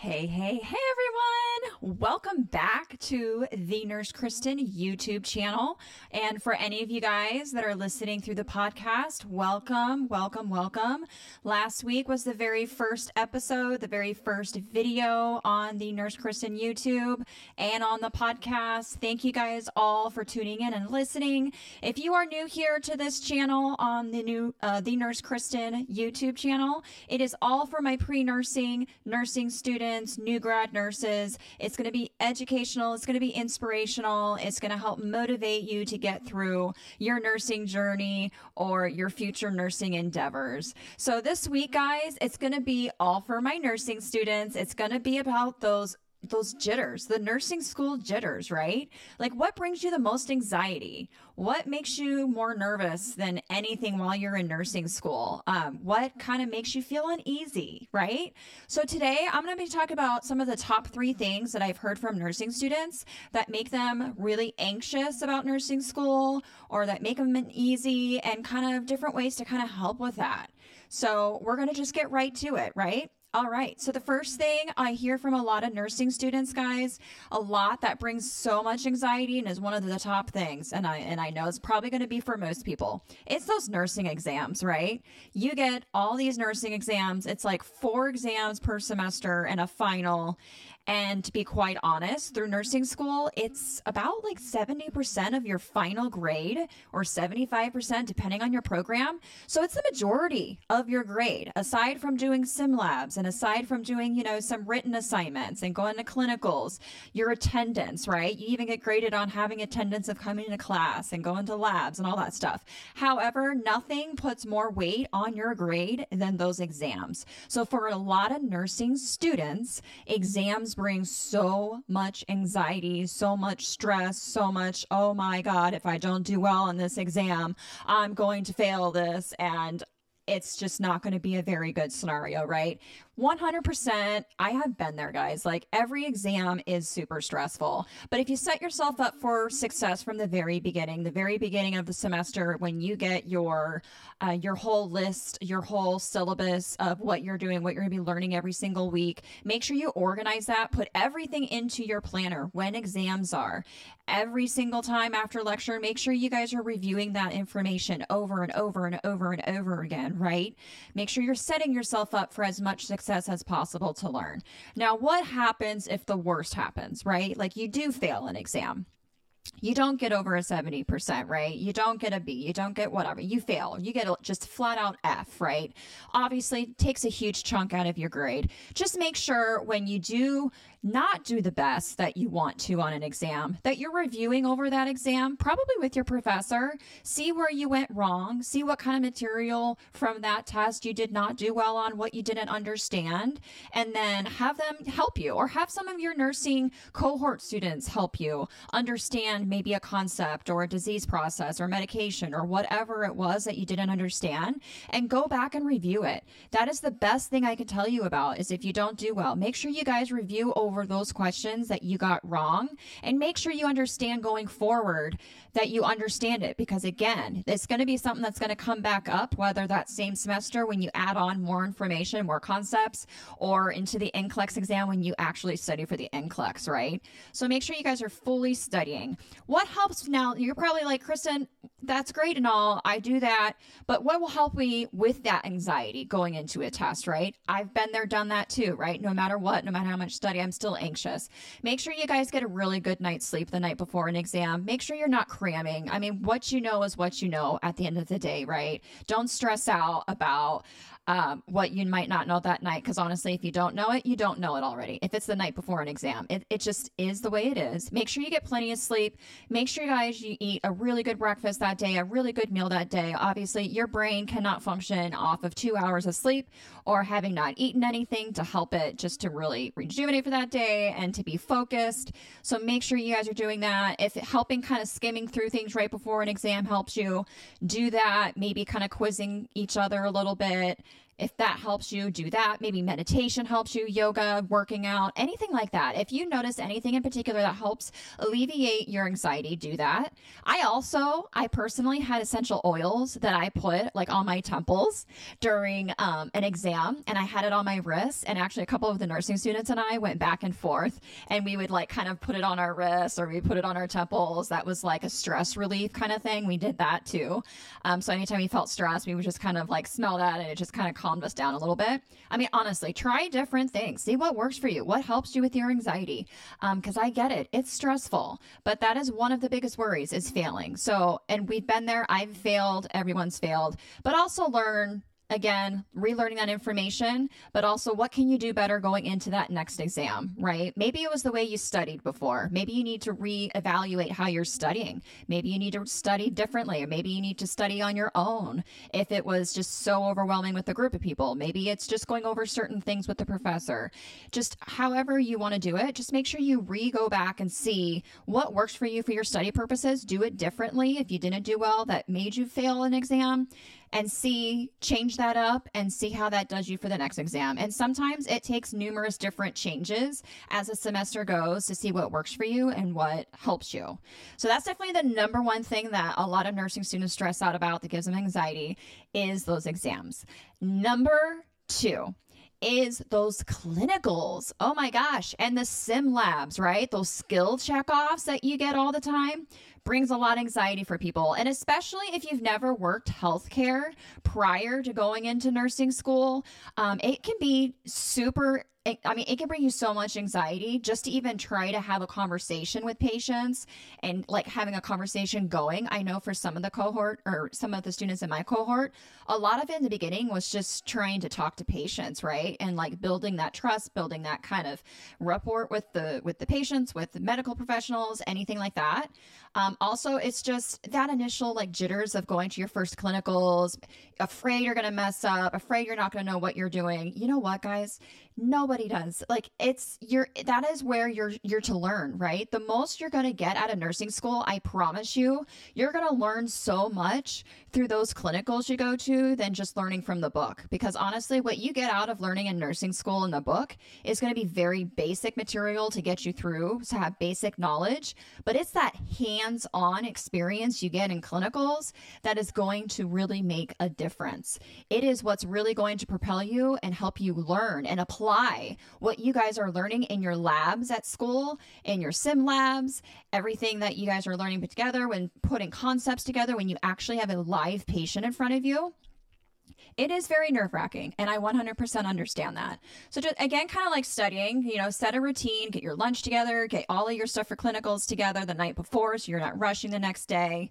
Hey, hey, hey, everyone! Welcome back to the Nurse Kristen YouTube channel. And for any of you guys that are listening through the podcast, welcome, welcome, welcome. Last week was the very first episode, the very first video on the Nurse Kristen YouTube and on the podcast. Thank you guys all for tuning in and listening. If you are new here to this channel on the new, uh, the Nurse Kristen YouTube channel, it is all for my pre nursing, nursing students new grad nurses. It's going to be educational. It's going to be inspirational. It's going to help motivate you to get through your nursing journey or your future nursing endeavors. So this week, guys, it's going to be all for my nursing students. It's going to be about those those jitters, the nursing school jitters, right? Like what brings you the most anxiety? What makes you more nervous than anything while you're in nursing school? Um, what kind of makes you feel uneasy, right? So today I'm going to be talking about some of the top three things that I've heard from nursing students that make them really anxious about nursing school or that make them uneasy and kind of different ways to kind of help with that. So we're going to just get right to it, right? All right. So the first thing I hear from a lot of nursing students, guys, a lot that brings so much anxiety and is one of the top things, and I and I know it's probably going to be for most people. It's those nursing exams, right? You get all these nursing exams. It's like four exams per semester and a final. And to be quite honest, through nursing school, it's about like 70% of your final grade or 75% depending on your program. So it's the majority of your grade, aside from doing sim labs and aside from doing, you know, some written assignments and going to clinicals, your attendance, right? You even get graded on having attendance of coming to class and going to labs and all that stuff. However, nothing puts more weight on your grade than those exams. So for a lot of nursing students, exams bring so much anxiety, so much stress, so much, oh my God, if I don't do well on this exam, I'm going to fail this. And it's just not going to be a very good scenario, right? 100%. I have been there, guys. Like every exam is super stressful. But if you set yourself up for success from the very beginning, the very beginning of the semester, when you get your uh, your whole list, your whole syllabus of what you're doing, what you're going to be learning every single week, make sure you organize that. Put everything into your planner when exams are. Every single time after lecture, make sure you guys are reviewing that information over and over and over and over again, right? Make sure you're setting yourself up for as much success as possible to learn. Now, what happens if the worst happens, right? Like you do fail an exam you don't get over a 70%, right? You don't get a B, you don't get whatever. You fail. You get a just flat out F, right? Obviously, takes a huge chunk out of your grade. Just make sure when you do not do the best that you want to on an exam, that you're reviewing over that exam, probably with your professor. See where you went wrong, see what kind of material from that test you did not do well on, what you didn't understand, and then have them help you or have some of your nursing cohort students help you understand maybe a concept or a disease process or medication or whatever it was that you didn't understand and go back and review it. That is the best thing I can tell you about is if you don't do well, make sure you guys review over over those questions that you got wrong and make sure you understand going forward that you understand it because again, it's going to be something that's going to come back up whether that same semester when you add on more information, more concepts or into the NCLEX exam when you actually study for the NCLEX, right? So make sure you guys are fully studying. What helps now? You're probably like, Kristen, that's great and all. I do that. But what will help me with that anxiety going into a test, right? I've been there, done that too, right? No matter what, no matter how much study, I'm still anxious. Make sure you guys get a really good night's sleep the night before an exam. Make sure you're not cramming. I mean, what you know is what you know at the end of the day, right? Don't stress out about um, what you might not know that night. Because honestly, if you don't know it, you don't know it already. If it's the night before an exam, it, it just is the way it is. Make sure you get plenty of sleep. Make sure you guys you eat a really good breakfast that day, a really good meal that day. Obviously, your brain cannot function off of two hours of sleep or having not eaten anything to help it just to really rejuvenate for that day and to be focused. So make sure you guys are doing that. If helping kind of skimming through things right before an exam helps you, do that. Maybe kind of quizzing each other a little bit If that helps you, do that. Maybe meditation helps you, yoga, working out, anything like that. If you notice anything in particular that helps alleviate your anxiety, do that. I also, I personally had essential oils that I put like on my temples during um, an exam and I had it on my wrists. And actually, a couple of the nursing students and I went back and forth and we would like kind of put it on our wrists or we put it on our temples. That was like a stress relief kind of thing. We did that too. Um, so anytime we felt stressed, we would just kind of like smell that and it just kind of calmed us down a little bit. I mean, honestly, try different things. See what works for you. What helps you with your anxiety? Because um, I get it. It's stressful, but that is one of the biggest worries is failing. So, and we've been there. I've failed. Everyone's failed, but also learn again, relearning that information, but also what can you do better going into that next exam, right? Maybe it was the way you studied before. Maybe you need to reevaluate how you're studying. Maybe you need to study differently, or maybe you need to study on your own. If it was just so overwhelming with a group of people, maybe it's just going over certain things with the professor. Just however you want to do it, just make sure you re go back and see what works for you for your study purposes. Do it differently if you didn't do well that made you fail an exam and see, change that up and see how that does you for the next exam. And sometimes it takes numerous different changes as a semester goes to see what works for you and what helps you. So that's definitely the number one thing that a lot of nursing students stress out about that gives them anxiety is those exams. Number two, is those clinicals. Oh my gosh. And the sim labs, right? Those skill checkoffs that you get all the time brings a lot of anxiety for people. And especially if you've never worked healthcare prior to going into nursing school, um, it can be super I mean, it can bring you so much anxiety just to even try to have a conversation with patients and like having a conversation going. I know for some of the cohort or some of the students in my cohort, a lot of it in the beginning was just trying to talk to patients, right? And like building that trust, building that kind of rapport with the with the patients, with the medical professionals, anything like that. Um, also, it's just that initial like jitters of going to your first clinicals, afraid you're going to mess up, afraid you're not going to know what you're doing. You know what, guys? Nobody does. Like it's you're that is where you're you're to learn, right? The most you're going to get out of nursing school, I promise you, you're going to learn so much through those clinicals you go to than just learning from the book. Because honestly, what you get out of learning in nursing school in the book is going to be very basic material to get you through to have basic knowledge, but it's that hands-on experience you get in clinicals that is going to really make a difference. It is what's really going to propel you and help you learn and apply what you guys are learning in your labs at school, in your sim labs, everything that you guys are learning put together when putting concepts together when you actually have a live patient in front of you it is very nerve wracking, and I 100% understand that. So, just again, kind of like studying, you know, set a routine, get your lunch together, get all of your stuff for clinicals together the night before so you're not rushing the next day.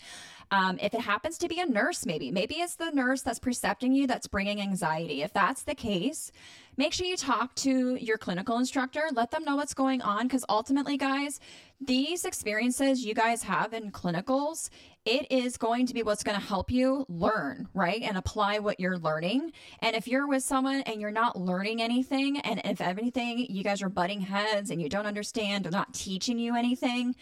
Um, if it happens to be a nurse, maybe, maybe it's the nurse that's precepting you that's bringing anxiety. If that's the case, make sure you talk to your clinical instructor, let them know what's going on. Because ultimately, guys, these experiences you guys have in clinicals, it is going to be what's going to help you learn, right? And apply what you're learning. And if you're with someone and you're not learning anything, and if anything, you guys are butting heads and you don't understand, they're not teaching you anything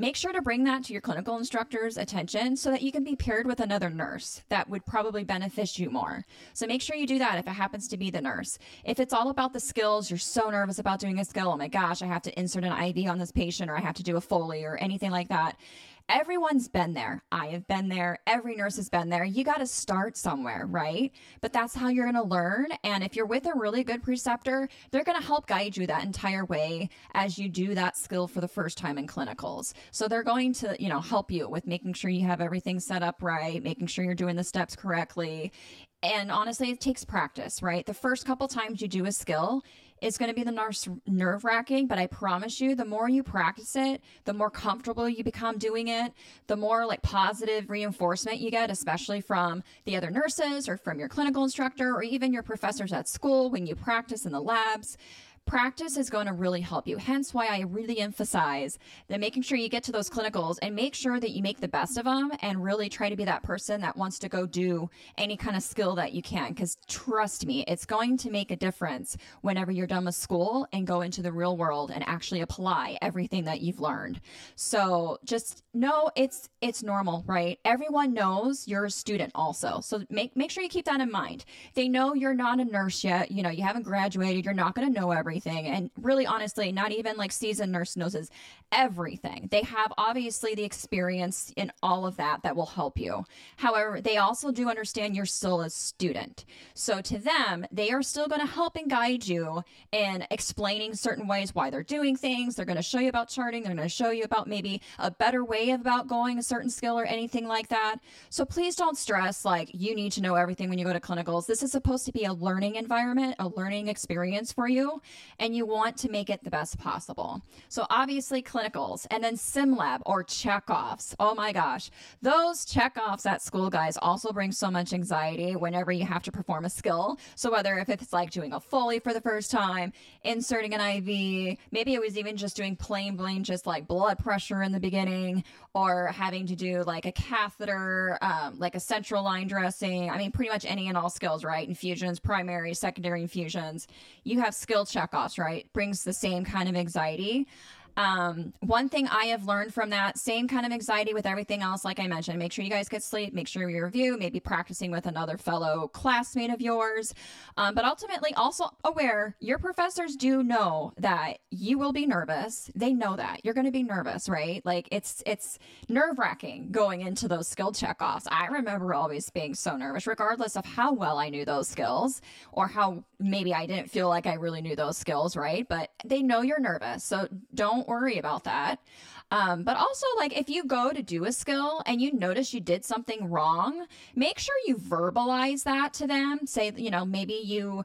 Make sure to bring that to your clinical instructor's attention so that you can be paired with another nurse that would probably benefit you more. So make sure you do that if it happens to be the nurse. If it's all about the skills, you're so nervous about doing a skill, oh my gosh, I have to insert an IV on this patient or I have to do a Foley or anything like that everyone's been there. I have been there. Every nurse has been there. You got to start somewhere, right? But that's how you're going to learn. And if you're with a really good preceptor, they're going to help guide you that entire way as you do that skill for the first time in clinicals. So they're going to, you know, help you with making sure you have everything set up right, making sure you're doing the steps correctly. And honestly, it takes practice, right? The first couple times you do a skill, it's going to be the nerve wracking, but I promise you, the more you practice it, the more comfortable you become doing it, the more like positive reinforcement you get, especially from the other nurses or from your clinical instructor or even your professors at school when you practice in the labs practice is going to really help you. Hence why I really emphasize that making sure you get to those clinicals and make sure that you make the best of them and really try to be that person that wants to go do any kind of skill that you can. Because trust me, it's going to make a difference whenever you're done with school and go into the real world and actually apply everything that you've learned. So just know it's it's normal, right? Everyone knows you're a student also. So make make sure you keep that in mind. They know you're not a nurse yet, you know, you haven't graduated, you're not going to know everything. And really honestly, not even like seasoned nurse knows everything. They have obviously the experience in all of that that will help you. However, they also do understand you're still a student. So to them, they are still going to help and guide you in explaining certain ways why they're doing things. They're going to show you about charting, they're going to show you about maybe a better way about going a certain skill or anything like that. So please don't stress like you need to know everything when you go to clinicals. This is supposed to be a learning environment, a learning experience for you, and you want to make it the best possible. So obviously clinicals and then SimLab or checkoffs. Oh my gosh. Those checkoffs at school guys also bring so much anxiety whenever you have to perform a skill. So whether if it's like doing a Foley for the first time, inserting an IV, maybe it was even just doing plain plain just like blood pressure in the beginning or having to do like a catheter, um, like a central line dressing. I mean, pretty much any and all skills, right? Infusions, primary, secondary infusions. You have skill checkoffs, right? Brings the same kind of anxiety. Um, one thing I have learned from that same kind of anxiety with everything else, like I mentioned, make sure you guys get sleep, make sure you review, maybe practicing with another fellow classmate of yours. Um, but ultimately, also aware your professors do know that you will be nervous. They know that you're going to be nervous, right? Like it's it's nerve wracking going into those skill checkoffs. I remember always being so nervous, regardless of how well I knew those skills or how maybe I didn't feel like I really knew those skills, right? But they know you're nervous, so don't don't worry about that. Um, but also, like, if you go to do a skill and you notice you did something wrong, make sure you verbalize that to them. Say, you know, maybe you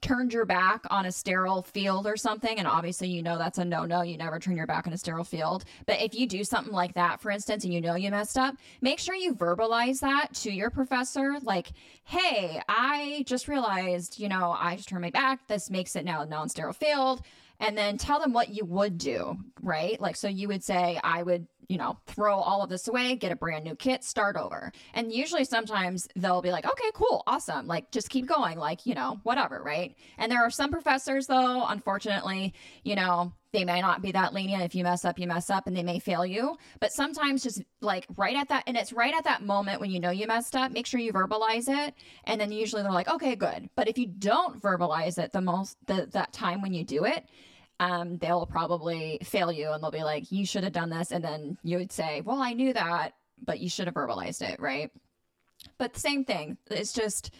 turned your back on a sterile field or something and obviously you know that's a no-no you never turn your back on a sterile field but if you do something like that for instance and you know you messed up make sure you verbalize that to your professor like hey i just realized you know i just turned my back this makes it now a non-sterile field and then tell them what you would do, right? Like, so you would say, I would, you know, throw all of this away, get a brand new kit, start over. And usually sometimes they'll be like, okay, cool, awesome. Like, just keep going, like, you know, whatever, right? And there are some professors, though, unfortunately, you know, they may not be that lenient. If you mess up, you mess up and they may fail you. But sometimes just like right at that, and it's right at that moment when you know you messed up, make sure you verbalize it. And then usually they're like, okay, good. But if you don't verbalize it the most, the, that time when you do it, um, they'll probably fail you and they'll be like, you should have done this. And then you would say, well, I knew that, but you should have verbalized it, right? But the same thing. It's just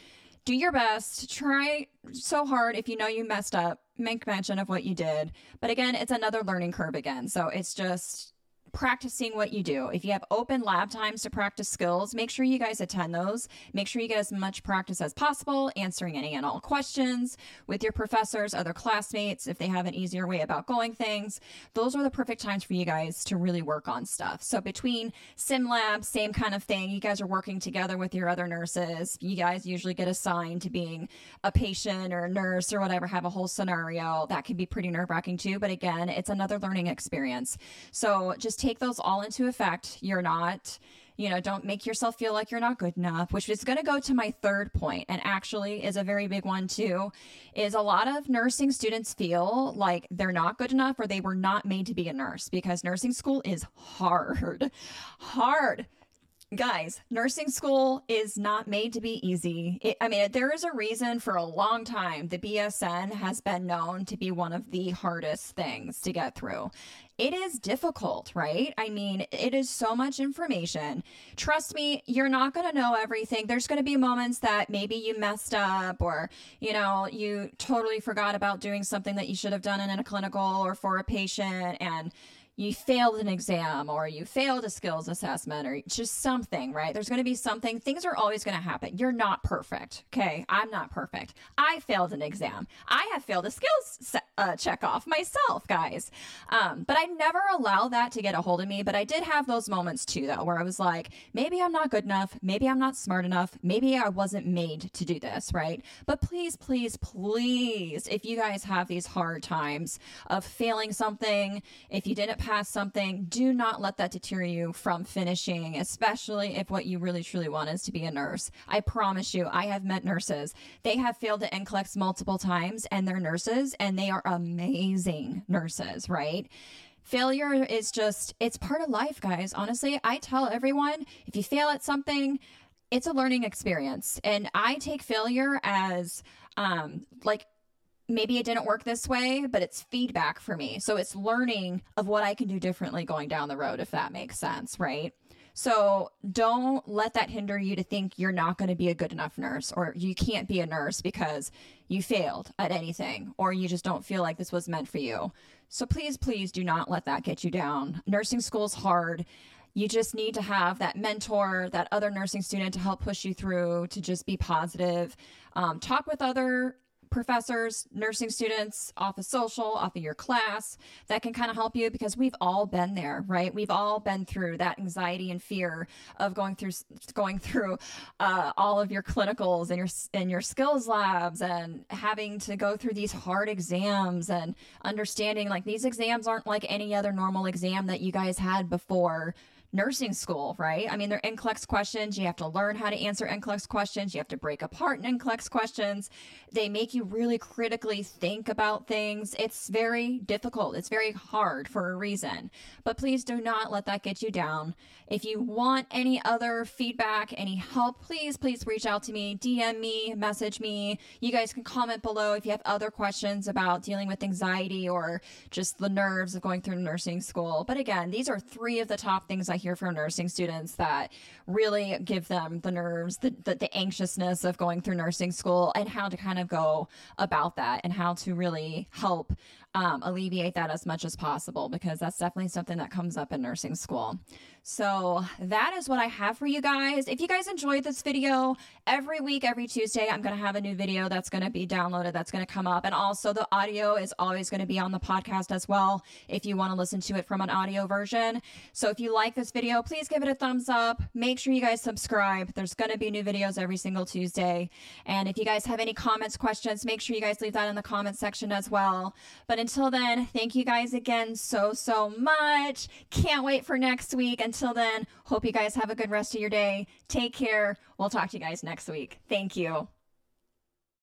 do your best. Try so hard if you know you messed up, make mention of what you did. But again, it's another learning curve again. So it's just practicing what you do. If you have open lab times to practice skills, make sure you guys attend those. Make sure you get as much practice as possible, answering any and all questions with your professors, other classmates, if they have an easier way about going things. Those are the perfect times for you guys to really work on stuff. So between sim lab, same kind of thing, you guys are working together with your other nurses. You guys usually get assigned to being a patient or a nurse or whatever, have a whole scenario. That can be pretty nerve wracking too. But again, it's another learning experience. So just take those all into effect. You're not, you know, don't make yourself feel like you're not good enough, which is going to go to my third point and actually is a very big one too, is a lot of nursing students feel like they're not good enough or they were not made to be a nurse because nursing school is hard. Hard guys, nursing school is not made to be easy. It, I mean, there is a reason for a long time the BSN has been known to be one of the hardest things to get throh. It is difficult, right? I mean, it is so much information. Trust me, you're not going to know everything. There's going to be moments that maybe you messed up or, you know, you totally forgot about doing something that you should have done in a clinical or for a patient and you failed an exam or you failed a skills assessment or just something, right? There's going to be something. Things are always going to happen. You're not perfect. Okay. I'm not perfect. I failed an exam. I have failed a skills uh, check off myself, guys. Um, but I never allow that to get a hold of me. But I did have those moments too, though, where I was like, maybe I'm not good enough. Maybe I'm not smart enough. Maybe I wasn't made to do this, right? But please, please, please, if you guys have these hard times of failing something, if you didn't pass something, do not let that deter you from finishing, especially if what you really truly want is to be a nurse. I promise you, I have met nurses. They have failed to NCLEX multiple times and they're nurses and they are amazing nurses, right? Failure is just, it's part of life, guys. Honestly, I tell everyone if you fail at something, it's a learning experience. And I take failure as um, like maybe it didn't work this way, but it's feedback for me. So it's learning of what I can do differently going down the road, if that makes sense, right? So don't let that hinder you to think you're not going to be a good enough nurse or you can't be a nurse because you failed at anything or you just don't feel like this was meant for you. So please, please do not let that get you down. Nursing school is hard. You just need to have that mentor, that other nursing student to help push you through, to just be positive. Um, talk with other professors, nursing students, off of social, off of your class that can kind of help you because we've all been there, right? We've all been through that anxiety and fear of going through going through uh, all of your clinicals and your and your skills labs and having to go through these hard exams and understanding like these exams aren't like any other normal exam that you guys had before nursing school, right? I mean, they're NCLEX questions. You have to learn how to answer NCLEX questions. You have to break apart NCLEX questions. They make you really critically think about things. It's very difficult. It's very hard for a reason. But please do not let that get you down. If you want any other feedback, any help, please, please reach out to me, DM me, message me. You guys can comment below if you have other questions about dealing with anxiety or just the nerves of going through nursing school. But again, these are three of the top things I hear from nursing students that really give them the nerves, the, the, the anxiousness of going through nursing school and how to kind of go about that and how to really help um, alleviate that as much as possible because that's definitely something that comes up in nursing school. So that is what I have for you guys. If you guys enjoyed this video, every week, every Tuesday, I'm going to have a new video that's going to be downloaded, that's going to come up. And also the audio is always going to be on the podcast as well if you want to listen to it from an audio version. So if you like this video, please give it a thumbs up. Make sure you guys subscribe. There's going to be new videos every single Tuesday. And if you guys have any comments, questions, make sure you guys leave that in the comment section as well. But until then, thank you guys again so, so much. Can't wait for next week. And until then, hope you guys have a good rest of your day. Take care. We'll talk to you guys next week. Thank you.